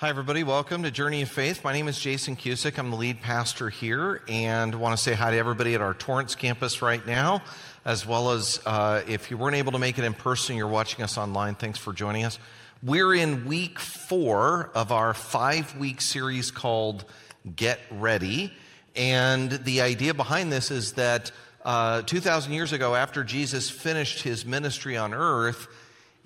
Hi, everybody. Welcome to Journey of Faith. My name is Jason Cusick. I'm the lead pastor here and want to say hi to everybody at our Torrance campus right now, as well as uh, if you weren't able to make it in person, you're watching us online. Thanks for joining us. We're in week four of our five week series called Get Ready. And the idea behind this is that uh, 2,000 years ago, after Jesus finished his ministry on earth,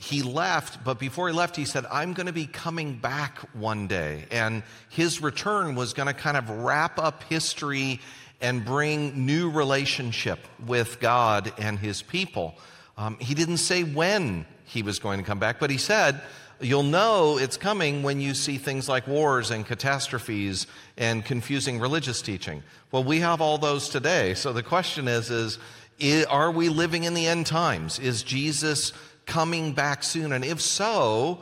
he left, but before he left, he said, I'm going to be coming back one day. And his return was going to kind of wrap up history and bring new relationship with God and his people. Um, he didn't say when he was going to come back, but he said, You'll know it's coming when you see things like wars and catastrophes and confusing religious teaching. Well, we have all those today. So the question is, is, are we living in the end times? Is Jesus coming back soon? And if so,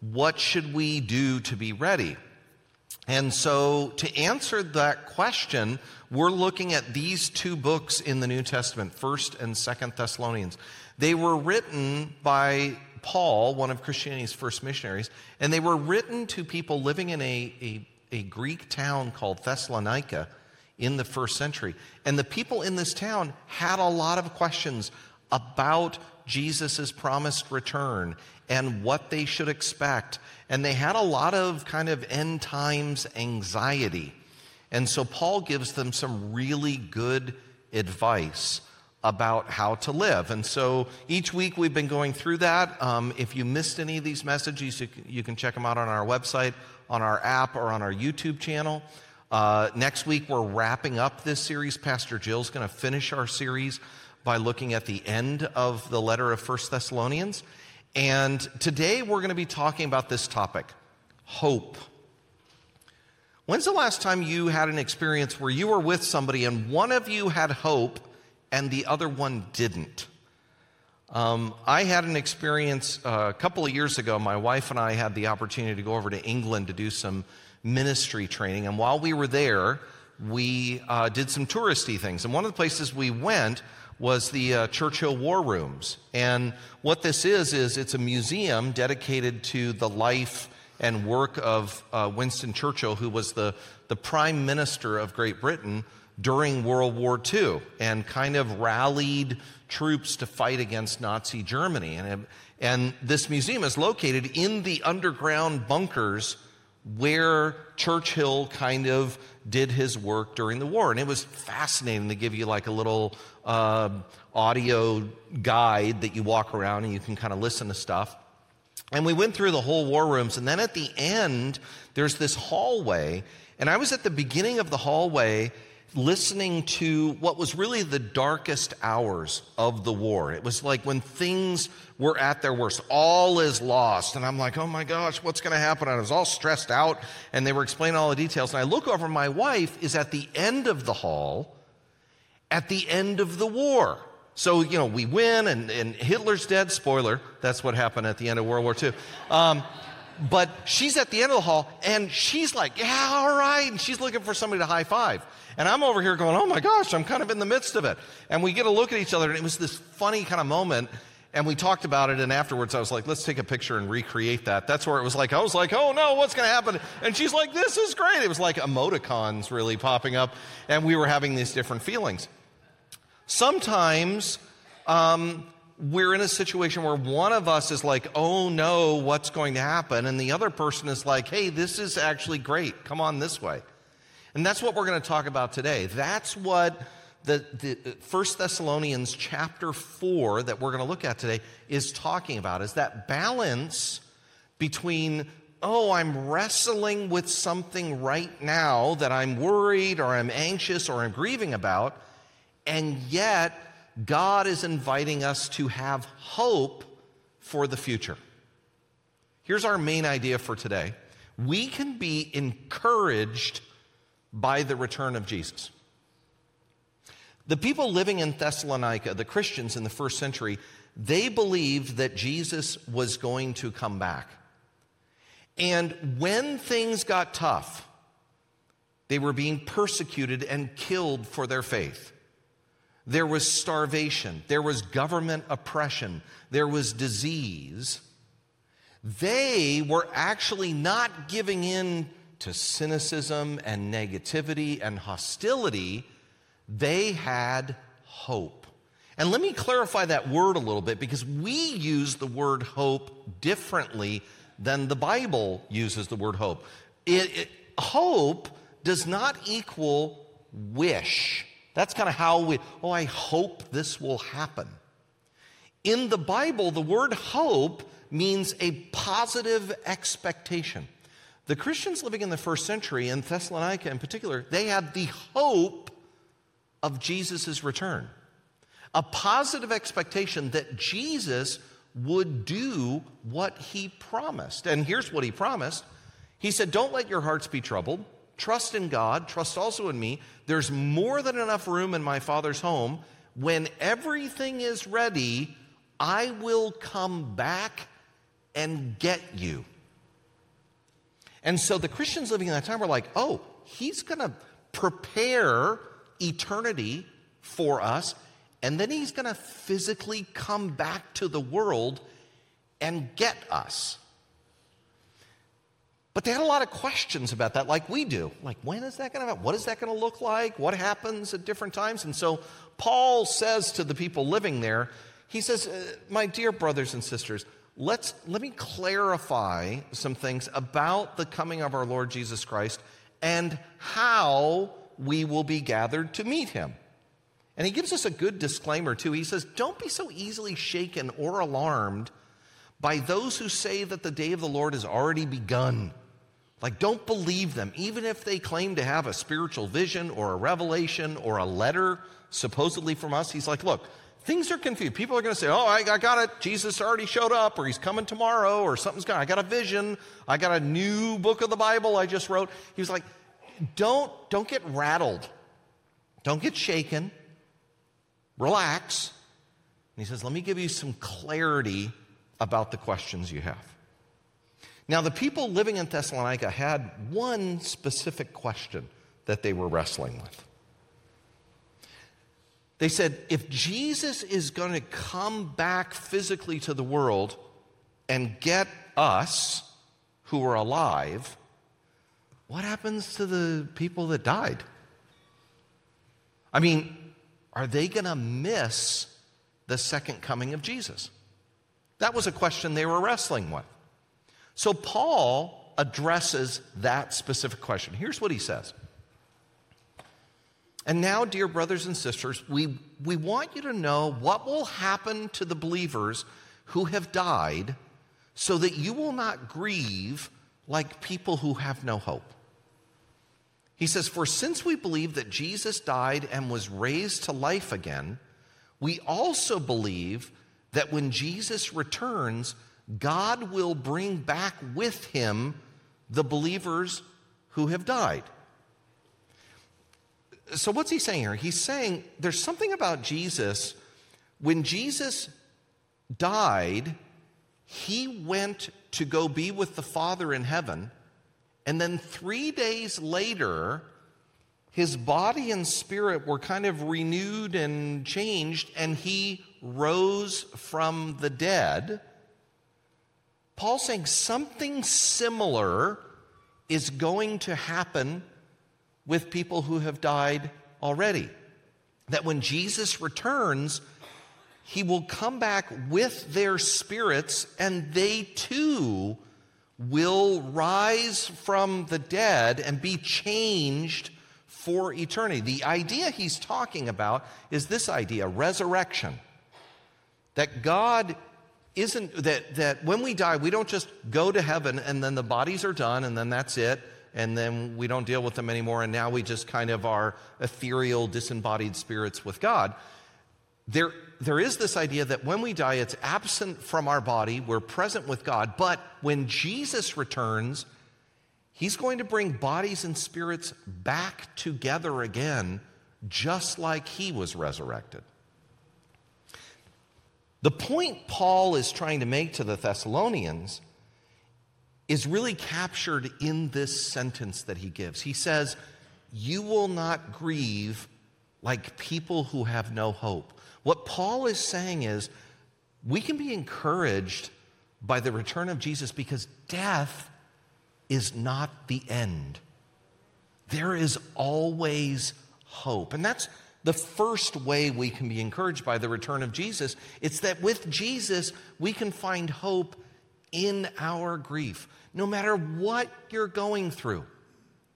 what should we do to be ready? And so, to answer that question, we're looking at these two books in the New Testament, 1st and 2nd Thessalonians. They were written by Paul, one of Christianity's first missionaries, and they were written to people living in a, a, a Greek town called Thessalonica in the first century. And the people in this town had a lot of questions about Jesus' promised return and what they should expect. And they had a lot of kind of end times anxiety. And so Paul gives them some really good advice about how to live. And so each week we've been going through that. Um, if you missed any of these messages, you can, you can, check them out on our website, on our app, or on our YouTube channel. Uh, next week we're wrapping up this series. Pastor Jill's going to finish our series by looking at the end of the letter of First Thessalonians. And today we're going to be talking about this topic hope. When's the last time you had an experience where you were with somebody and one of you had hope and the other one didn't? Um, I had an experience uh, a couple of years ago. My wife and I had the opportunity to go over to England to do some ministry training. And while we were there, we uh, did some touristy things. And one of the places we went was the uh, Churchill War Rooms. And what this is, is it's a museum dedicated to the life and work of uh, Winston Churchill, who was the, the Prime Minister of Great Britain during World War II and kind of rallied troops to fight against Nazi Germany. And, and this museum is located in the underground bunkers where Churchill kind of did his work during the war. And it was fascinating to give you like a little uh, audio guide that you walk around and you can kind of listen to stuff. And we went through the whole war rooms. And then at the end, there's this hallway. And I was at the beginning of the hallway listening to what was really the darkest hours of the war. It was like when things were at their worst. All is lost. And I'm like, oh my gosh, what's going to happen? And I was all stressed out. And they were explaining all the details. And I look over, my wife is at the end of the hall, at the end of the war. So, you know, we win and, and Hitler's dead. Spoiler, that's what happened at the end of World War II. Um, but she's at the end of the hall and she's like, yeah, all right. And she's looking for somebody to high five. And I'm over here going, oh my gosh, I'm kind of in the midst of it. And we get a look at each other, and it was this funny kind of moment. And we talked about it, and afterwards I was like, let's take a picture and recreate that. That's where it was like, I was like, oh no, what's going to happen? And she's like, this is great. It was like emoticons really popping up, and we were having these different feelings. Sometimes um, we're in a situation where one of us is like, oh no, what's going to happen? And the other person is like, hey, this is actually great. Come on this way. And that's what we're going to talk about today. That's what the, the First Thessalonians chapter 4 that we're going to look at today is talking about is that balance between oh I'm wrestling with something right now that I'm worried or I'm anxious or I'm grieving about and yet God is inviting us to have hope for the future. Here's our main idea for today. We can be encouraged by the return of Jesus. The people living in Thessalonica, the Christians in the first century, they believed that Jesus was going to come back. And when things got tough, they were being persecuted and killed for their faith. There was starvation, there was government oppression, there was disease. they were actually not giving in to cynicism and negativity and hostility, they had hope. And let me clarify that word a little bit because we use the word hope differently than the Bible uses the word hope. It, it, hope does not equal wish. That's kind of how we, oh, I hope this will happen. In the Bible, the word hope means a positive expectation. The Christians living in the first century, in Thessalonica in particular, they had the hope of Jesus' return. A positive expectation that Jesus would do what he promised. And here's what he promised He said, Don't let your hearts be troubled. Trust in God. Trust also in me. There's more than enough room in my Father's home. When everything is ready, I will come back and get you. And so the Christians living in that time were like, oh, he's going to prepare eternity for us, and then he's going to physically come back to the world and get us. But they had a lot of questions about that, like we do. Like, when is that going to happen? What is that going to look like? What happens at different times? And so Paul says to the people living there, he says, uh, My dear brothers and sisters, let's, let me clarify some things about the coming of our Lord Jesus Christ and how we will be gathered to meet him. And he gives us a good disclaimer, too. He says, Don't be so easily shaken or alarmed by those who say that the day of the Lord has already begun. Like, don't believe them, even if they claim to have a spiritual vision or a revelation or a letter supposedly from us. He's like, Look, things are confused. People are going to say, Oh, I, I, got it. Jesus already showed up, or he's coming tomorrow, or something's going I got a vision. I got a new book of the Bible I just wrote. He was like, Don't, don't get rattled. Don't get shaken. Relax. And he says, Let me give you some clarity about the questions you have. Now, the people living in Thessalonica had one specific question that they were wrestling with. They said, if Jesus is going to come back physically to the world and get us who are alive, what happens to the people that died? I mean, are they going to miss the second coming of Jesus? That was a question they were wrestling with. So Paul addresses that specific question. Here's what he says and now, dear brothers and sisters, we, we want you to know what will happen to the believers who have died so that you will not grieve like people who have no hope. He says, For since we believe that Jesus died and was raised to life again, we also believe that when Jesus returns, God will bring back with him the believers who have died so, what's he saying here? He's saying there's something about Jesus. When Jesus died, he went to go be with the Father in heaven. And then three days later, his body and spirit were kind of renewed and changed, and he rose from the dead. Paul's saying something similar is going to happen with people who have died already. That when Jesus returns, he will come back with their spirits and they too will rise from the dead and be changed for eternity. The idea he's talking about is this idea resurrection. That God isn't, that, that when we die, we don't just go to heaven and then the bodies are done and then that's it and then we don't deal with them anymore, and now we just kind of are ethereal, disembodied spirits with God. There, there is this idea that when we die, it's absent from our body, we're present with God, but when Jesus returns, he's going to bring bodies and spirits back together again, just like he was resurrected. The point Paul is trying to make to the Thessalonians is really captured in this sentence that he gives. He says, You will not grieve like people who have no hope. What Paul is saying is, we can be encouraged by the return of Jesus because death is not the end. There is always hope. And that's the first way we can be encouraged by the return of Jesus. It's that with Jesus, we can find hope in our grief. No matter what you're going through,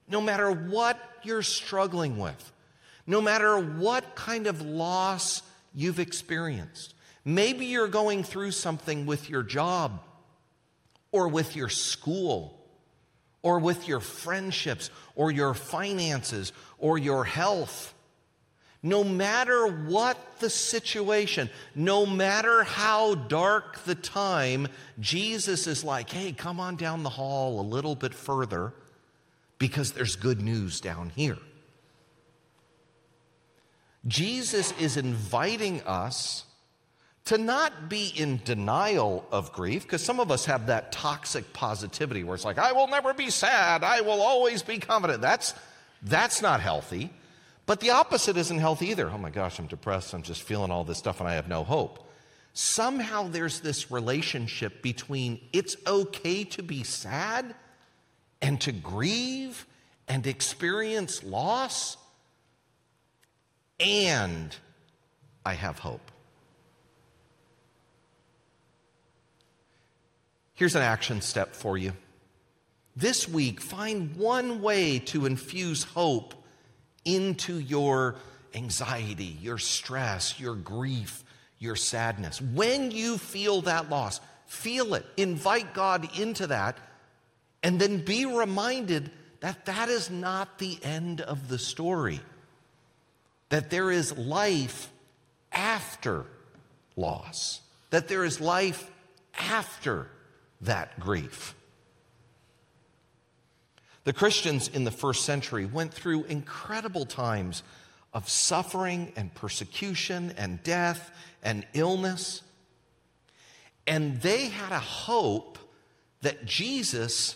no matter what you're struggling with, no matter what kind of loss you've experienced. Maybe you're going through something with your job or with your school or with your friendships or your finances or your health. No matter what the situation, no matter how dark the time, Jesus is like, hey, come on down the hall a little bit further because there's good news down here. Jesus is inviting us to not be in denial of grief, because some of us have that toxic positivity where it's like, I will never be sad, I will always be confident. That's, that's not healthy. But the opposite isn't healthy either. Oh my gosh, I'm depressed, I'm just feeling all this stuff and I have no hope. Somehow there's this relationship between it's okay to be sad and to grieve and experience loss, and I have hope. Here's an action step for you. This week, find one way to infuse hope into your anxiety, your stress, your grief, your sadness. When you feel that loss, feel it, invite God into that, and then be reminded that that is not the end of the story, that there is life after loss, that there is life after that grief. The Christians in the first century went through incredible times of suffering and persecution and death and illness. And they had a hope that Jesus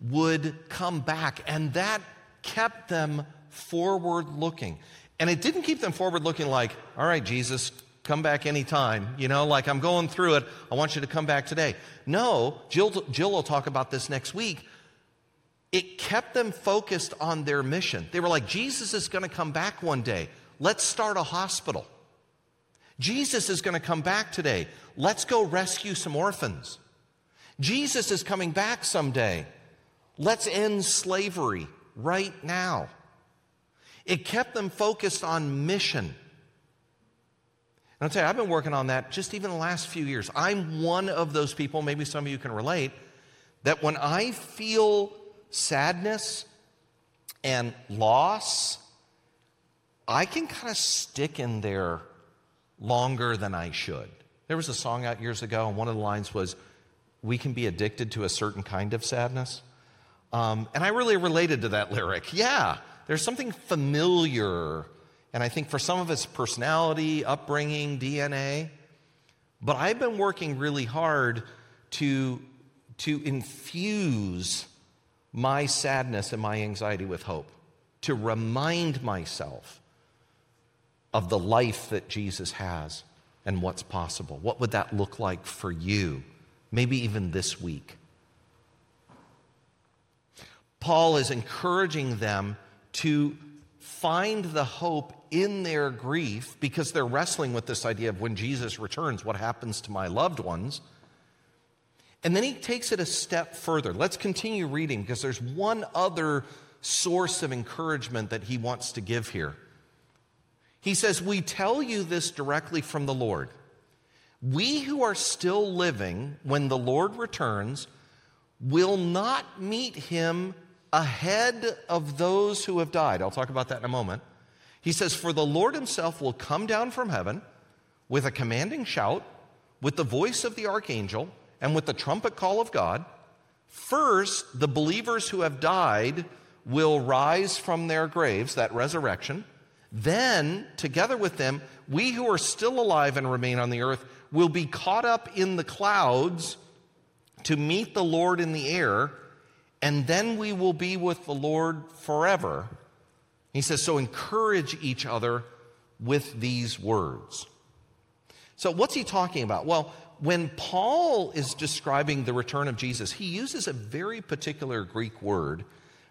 would come back, and that kept them forward looking. And it didn't keep them forward looking like, all right, Jesus, come back anytime. You know, like I'm going through it. I want you to come back today. No, Jill, Jill will talk about this next week. It kept them focused on their mission. They were like, Jesus is going to come back one day. Let's start a hospital. Jesus is going to come back today. Let's go rescue some orphans. Jesus is coming back someday. Let's end slavery right now. It kept them focused on mission. And I'll tell you, I've been working on that just even the last few years. I'm one of those people, maybe some of you can relate, that when I feel sadness and loss, I can kind of stick in there longer than I should. There was a song out years ago, and one of the lines was, We can be addicted to a certain kind of sadness. Um, and I really related to that lyric. Yeah, there's something familiar and I think for some of us, personality, upbringing, DNA. But I've been working really hard to, to infuse my sadness and my anxiety with hope, to remind myself of the life that Jesus has and what's possible. What would that look like for you? Maybe even this week. Paul is encouraging them to find the hope in their grief because they're wrestling with this idea of when Jesus returns, what happens to my loved ones? And then he takes it a step further. Let's continue reading because there's one other source of encouragement that he wants to give here. He says, We tell you this directly from the Lord. We who are still living when the Lord returns will not meet him ahead of those who have died. I'll talk about that in a moment. He says, For the Lord himself will come down from heaven with a commanding shout, with the voice of the archangel, and with the trumpet call of God. First, the believers who have died will rise from their graves, that resurrection. Then, together with them, we who are still alive and remain on the earth will be caught up in the clouds to meet the Lord in the air, and then we will be with the Lord forever. He says, so encourage each other with these words. So, what's he talking about? Well, when Paul is describing the return of Jesus, he uses a very particular Greek word,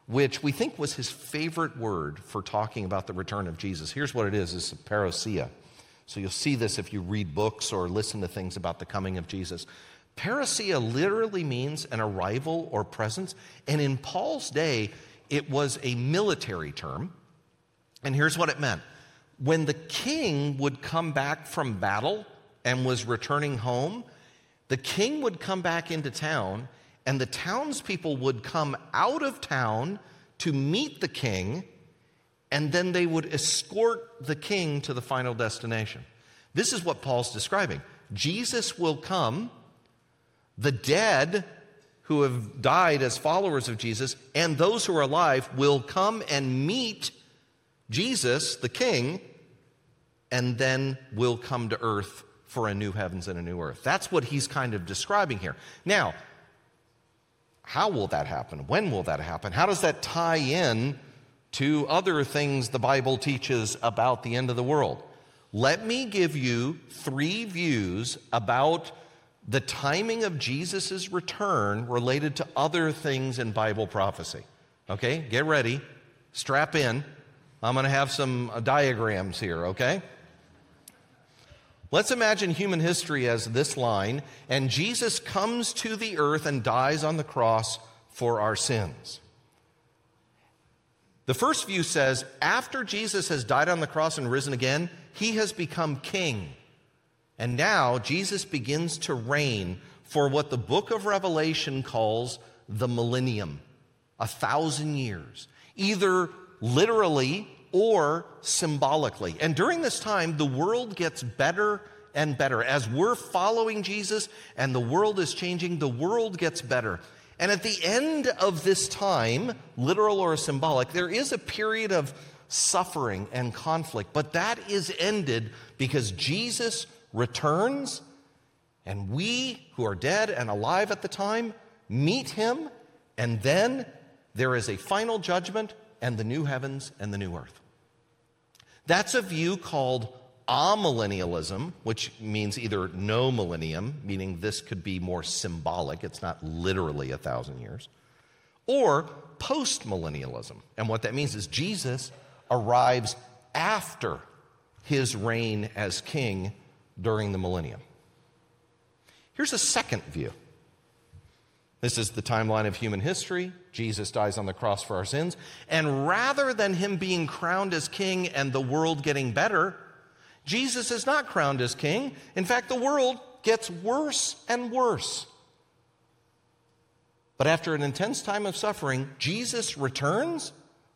which we think was his favorite word for talking about the return of Jesus. Here's what it is it's parousia. So you'll see this if you read books or listen to things about the coming of Jesus. Parousia literally means an arrival or presence. And in Paul's day, it was a military term. And here's what it meant when the king would come back from battle and was returning home, the king would come back into town, and the townspeople would come out of town to meet the king, and then they would escort the king to the final destination. This is what Paul's describing. Jesus will come, the dead who have died as followers of Jesus, and those who are alive will come and meet Jesus, the king, and then will come to earth for a new heavens and a new earth. That's what he's kind of describing here. Now, how will that happen? When will that happen? How does that tie in to other things the Bible teaches about the end of the world? Let me give you three views about the timing of Jesus' return related to other things in Bible prophecy. Okay, get ready, strap in. I'm going to have some uh, diagrams here, okay? Let's imagine human history as this line, and Jesus comes to the earth and dies on the cross for our sins. The first view says after Jesus has died on the cross and risen again, he has become king. And now Jesus begins to reign for what the book of Revelation calls the millennium, a thousand years, either literally or symbolically. And during this time, the world gets better and better. As we're following Jesus and the world is changing, the world gets better. And at the end of this time, literal or symbolic, there is a period of suffering and conflict, but that is ended because Jesus returns and we who are dead and alive at the time meet him, and then there is a final judgment and the new heavens and the new earth. That's a view called amillennialism, which means either no millennium, meaning this could be more symbolic, it's not literally a thousand years, or postmillennialism. And what that means is Jesus arrives after his reign as king during the millennium. Here's a second view this is the timeline of human history. Jesus dies on the cross for our sins. And rather than him being crowned as king and the world getting better, Jesus is not crowned as king. In fact, the world gets worse and worse. But after an intense time of suffering, Jesus returns.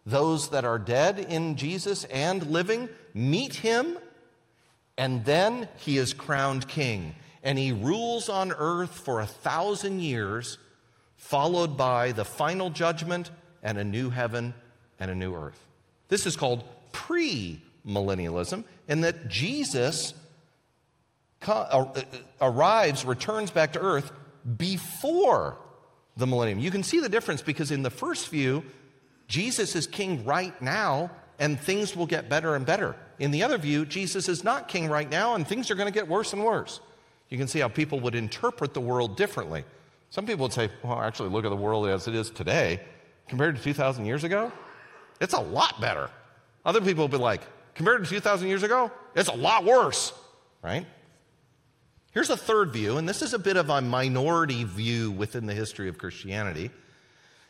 Those that are dead in Jesus and living meet him, and then he is crowned king. And he rules on earth for a thousand years followed by the final judgment and a new heaven and a new earth. This is called pre-millennialism, in that Jesus uh, uh, arrives, returns back to earth before the millennium. You can see the difference because in the first view, Jesus is king right now and things will get better and better. In the other view, Jesus is not king right now and things are going to get worse and worse. You can see how people would interpret the world differently. Some people would say, well, actually, look at the world as it is today compared to 2,000 years ago. It's a lot better. Other people would be like, compared to 2,000 years ago, it's a lot worse, right? Here's a third view, and this is a bit of a minority view within the history of Christianity.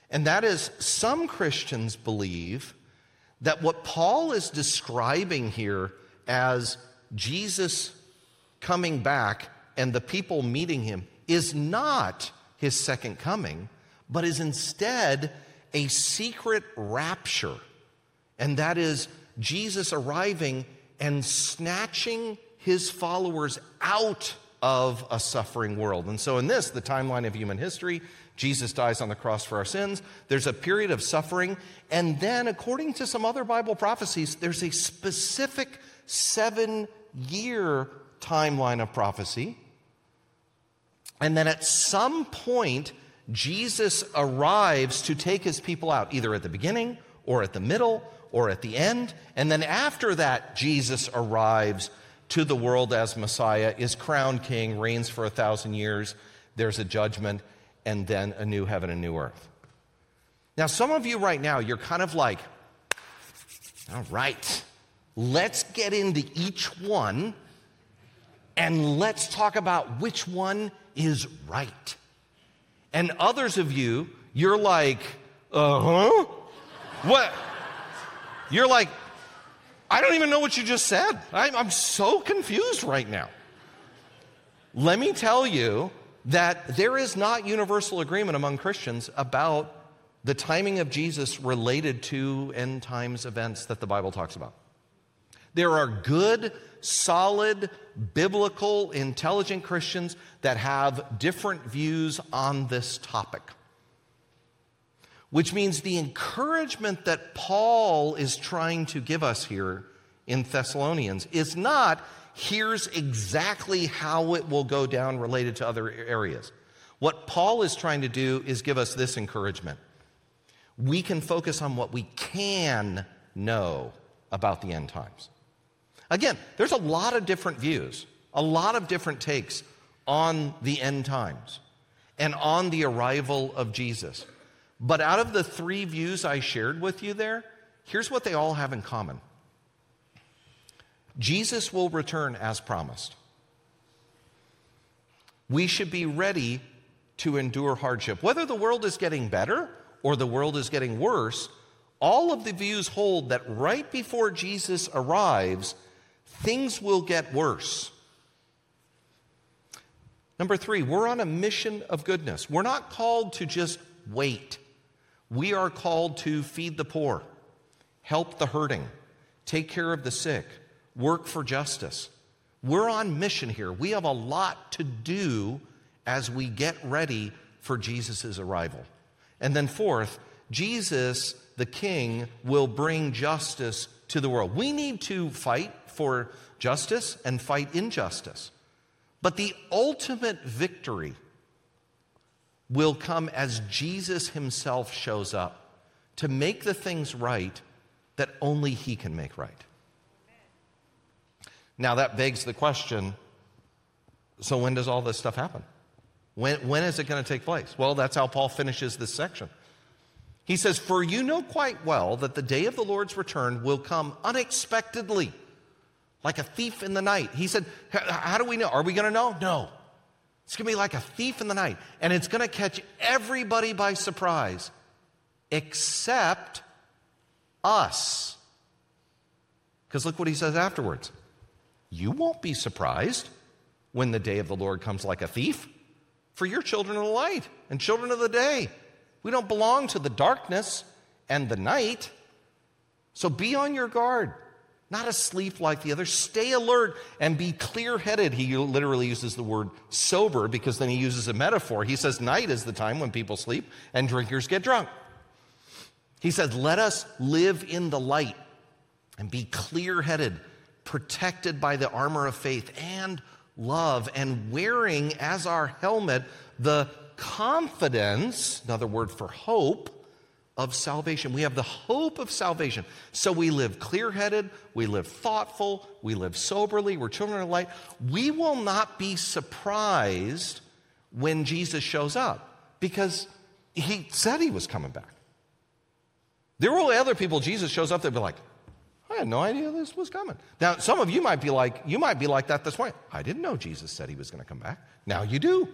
And that is, some Christians believe that what Paul is describing here as Jesus coming back and the people meeting him is not his second coming, but is instead a secret rapture. And that is Jesus arriving and snatching his followers out of a suffering world. And so, in this, the timeline of human history, Jesus dies on the cross for our sins. There's a period of suffering. And then, according to some other Bible prophecies, there's a specific seven year timeline of prophecy and then at some point, Jesus arrives to take his people out, either at the beginning or at the middle or at the end. And then after that, Jesus arrives to the world as Messiah, is crowned king, reigns for a thousand years. There's a judgment, and then a new heaven and new earth. Now, some of you right now, you're kind of like, all right, let's get into each one and let's talk about which one is right. And others of you, you're like, uh huh? What? You're like, I don't even know what you just said. I'm, I'm so confused right now. Let me tell you that there is not universal agreement among Christians about the timing of Jesus related to end times events that the Bible talks about. There are good, solid, biblical, intelligent Christians that have different views on this topic. Which means the encouragement that Paul is trying to give us here in Thessalonians is not here's exactly how it will go down related to other areas. What Paul is trying to do is give us this encouragement. We can focus on what we can know about the end times. Again, there's a lot of different views, a lot of different takes on the end times and on the arrival of Jesus. But out of the three views I shared with you there, here's what they all have in common Jesus will return as promised. We should be ready to endure hardship. Whether the world is getting better or the world is getting worse, all of the views hold that right before Jesus arrives, things will get worse. Number three, we're on a mission of goodness. We're not called to just wait. We are called to feed the poor, help the hurting, take care of the sick, work for justice. We're on mission here. We have a lot to do as we get ready for Jesus' arrival. And then, fourth, Jesus, the King, will bring justice to the world. We need to fight for justice and fight injustice. But the ultimate victory will come as Jesus himself shows up to make the things right that only he can make right. Now, that begs the question so, when does all this stuff happen? When, when is it going to take place? Well, that's how Paul finishes this section. He says, For you know quite well that the day of the Lord's return will come unexpectedly, like a thief in the night. He said, How do we know? Are we going to know? No. It's going to be like a thief in the night, and it's going to catch everybody by surprise, except us. Because look what he says afterwards. You won't be surprised when the day of the Lord comes like a thief, for you're children of the light and children of the day. We don't belong to the darkness and the night. So be on your guard, not asleep like the others. Stay alert and be clear headed. He literally uses the word sober because then he uses a metaphor. He says, Night is the time when people sleep and drinkers get drunk. He says, Let us live in the light and be clear headed protected by the armor of faith and love, and wearing as our helmet the confidence, another word for hope, of salvation. We have the hope of salvation. So we live clear headed, we live thoughtful, we live soberly, we're children of light. We will not be surprised when Jesus shows up because he said he was coming back. There will be other people, Jesus shows up, they'll be like, I had no idea this was coming. Now, some of you might be like, you might be like that this morning. I didn't know Jesus said he was going to come back. Now you do.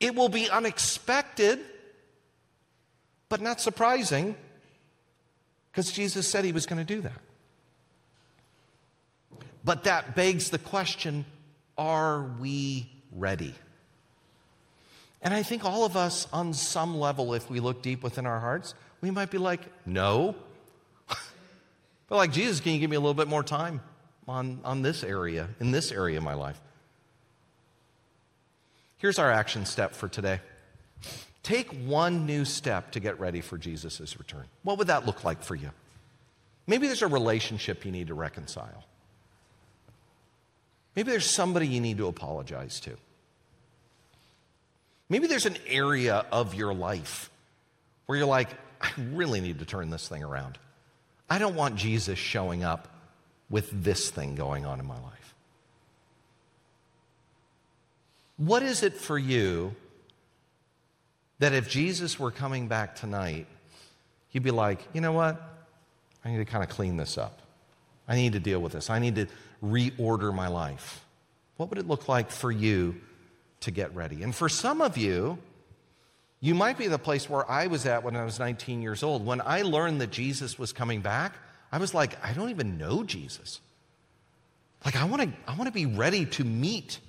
It will be unexpected, but not surprising, because Jesus said he was going to do that. But that begs the question are we ready? And I think all of us, on some level, if we look deep within our hearts, we might be like, no. but like, Jesus, can you give me a little bit more time on, on this area, in this area of my life? Here's our action step for today. Take one new step to get ready for Jesus' return. What would that look like for you? Maybe there's a relationship you need to reconcile. Maybe there's somebody you need to apologize to. Maybe there's an area of your life where you're like, I really need to turn this thing around. I don't want Jesus showing up with this thing going on in my life? What is it for you that if Jesus were coming back tonight, you'd be like, you know what? I need to kind of clean this up. I need to deal with this. I need to reorder my life. What would it look like for you to get ready? And for some of you, you might be the place where I was at when I was 19 years old. When I learned that Jesus was coming back, I was like, I don't even know Jesus. Like, I want to I want to be ready to meet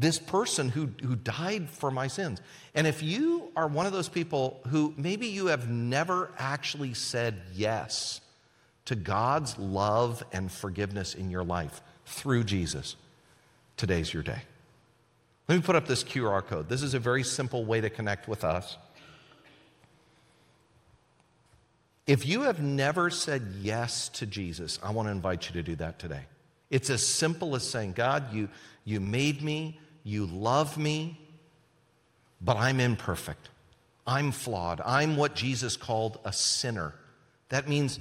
this person who, who died for my sins. And if you are one of those people who maybe you have never actually said yes to God's love and forgiveness in your life through Jesus, today's your day. Let me put up this QR code. This is a very simple way to connect with us. If you have never said yes to Jesus, I want to invite you to do that today. It's as simple as saying, God, you, you made me, you love me, but I'm imperfect. I'm flawed. I'm what Jesus called a sinner. That means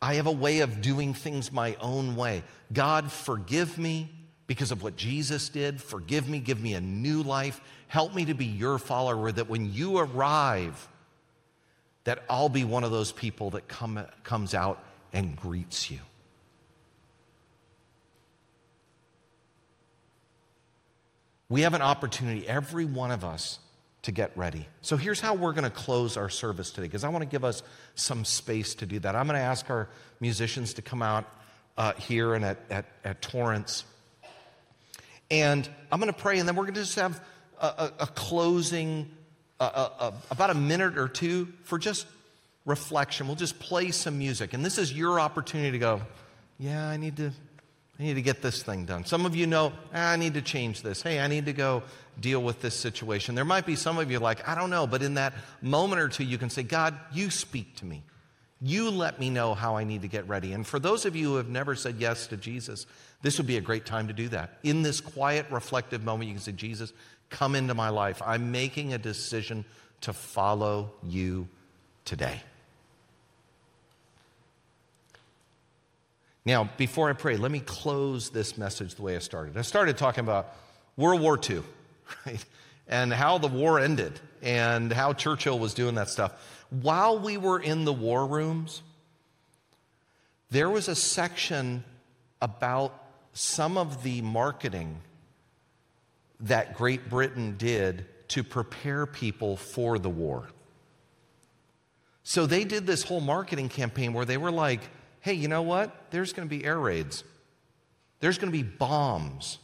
I have a way of doing things my own way. God, forgive me because of what Jesus did. Forgive me, give me a new life. Help me to be your follower that when you arrive, that I'll be one of those people that come, comes out and greets you. We have an opportunity, every one of us, to get ready. So here's how we're going to close our service today, because I want to give us some space to do that. I'm going to ask our musicians to come out uh, here and at, at, at, Torrance. And I'm going to pray, and then we're going to just have a, a, a closing, a, about a minute or two for just reflection. We'll just play some music. And this is your opportunity to go, yeah, I need to I need to get this thing done. Some of you know, ah, I need to change this. Hey, I need to go deal with this situation. There might be some of you like, I don't know, but in that moment or two, you can say, God, you speak to me. You let me know how I need to get ready. And for those of you who have never said yes to Jesus, this would be a great time to do that. In this quiet, reflective moment, you can say, Jesus, come into my life. I'm making a decision to follow you today. Now, before I pray, let me close this message the way I started. I started talking about World War II, right? And how the war ended and how Churchill was doing that stuff. While we were in the war rooms, there was a section about some of the marketing that Great Britain did to prepare people for the war. So they did this whole marketing campaign where they were like, hey, you know what? There's going to be air raids, there's going to be bombs.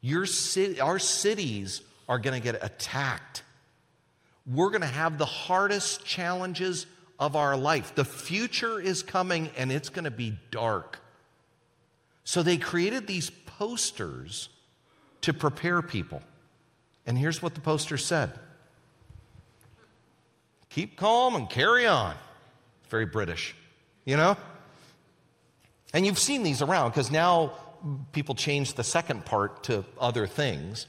Your city, our cities are going to get attacked. We're going to have the hardest challenges of our life. The future is coming and it's going to be dark. So they created these posters to prepare people. And here's what the poster said Keep calm and carry on. Very British you know? And you've seen these around because now people change the second part to other things.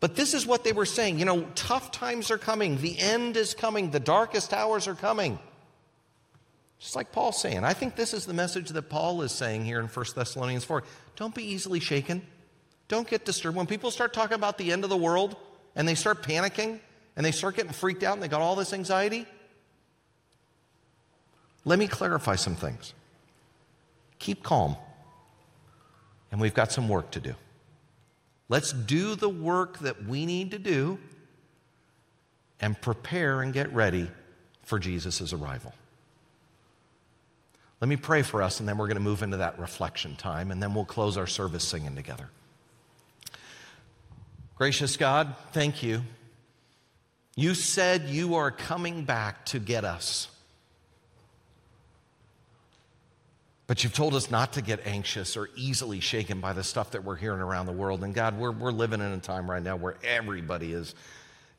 But this is what they were saying. You know, tough times are coming. The end is coming. The darkest hours are coming. Just like Paul's saying. I think this is the message that Paul is saying here in 1 Thessalonians 4. Don't be easily shaken. Don't get disturbed. When people start talking about the end of the world and they start panicking and they start getting freaked out and they got all this anxiety, let me clarify some things. Keep calm, and we've got some work to do. Let's do the work that we need to do and prepare and get ready for Jesus' arrival. Let me pray for us, and then we're going to move into that reflection time, and then we'll close our service singing together. Gracious God, thank you. You said you are coming back to get us. But you've told us not to get anxious or easily shaken by the stuff that we're hearing around the world. And God, we're, we're living in a time right now where everybody is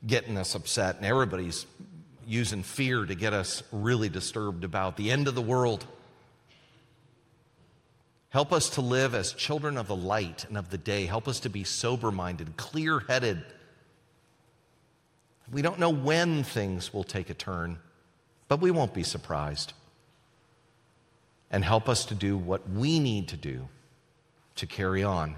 getting us upset and everybody's using fear to get us really disturbed about the end of the world. Help us to live as children of the light and of the day. Help us to be sober minded, clear headed. We don't know when things will take a turn, but we won't be surprised. And help us to do what we need to do to carry on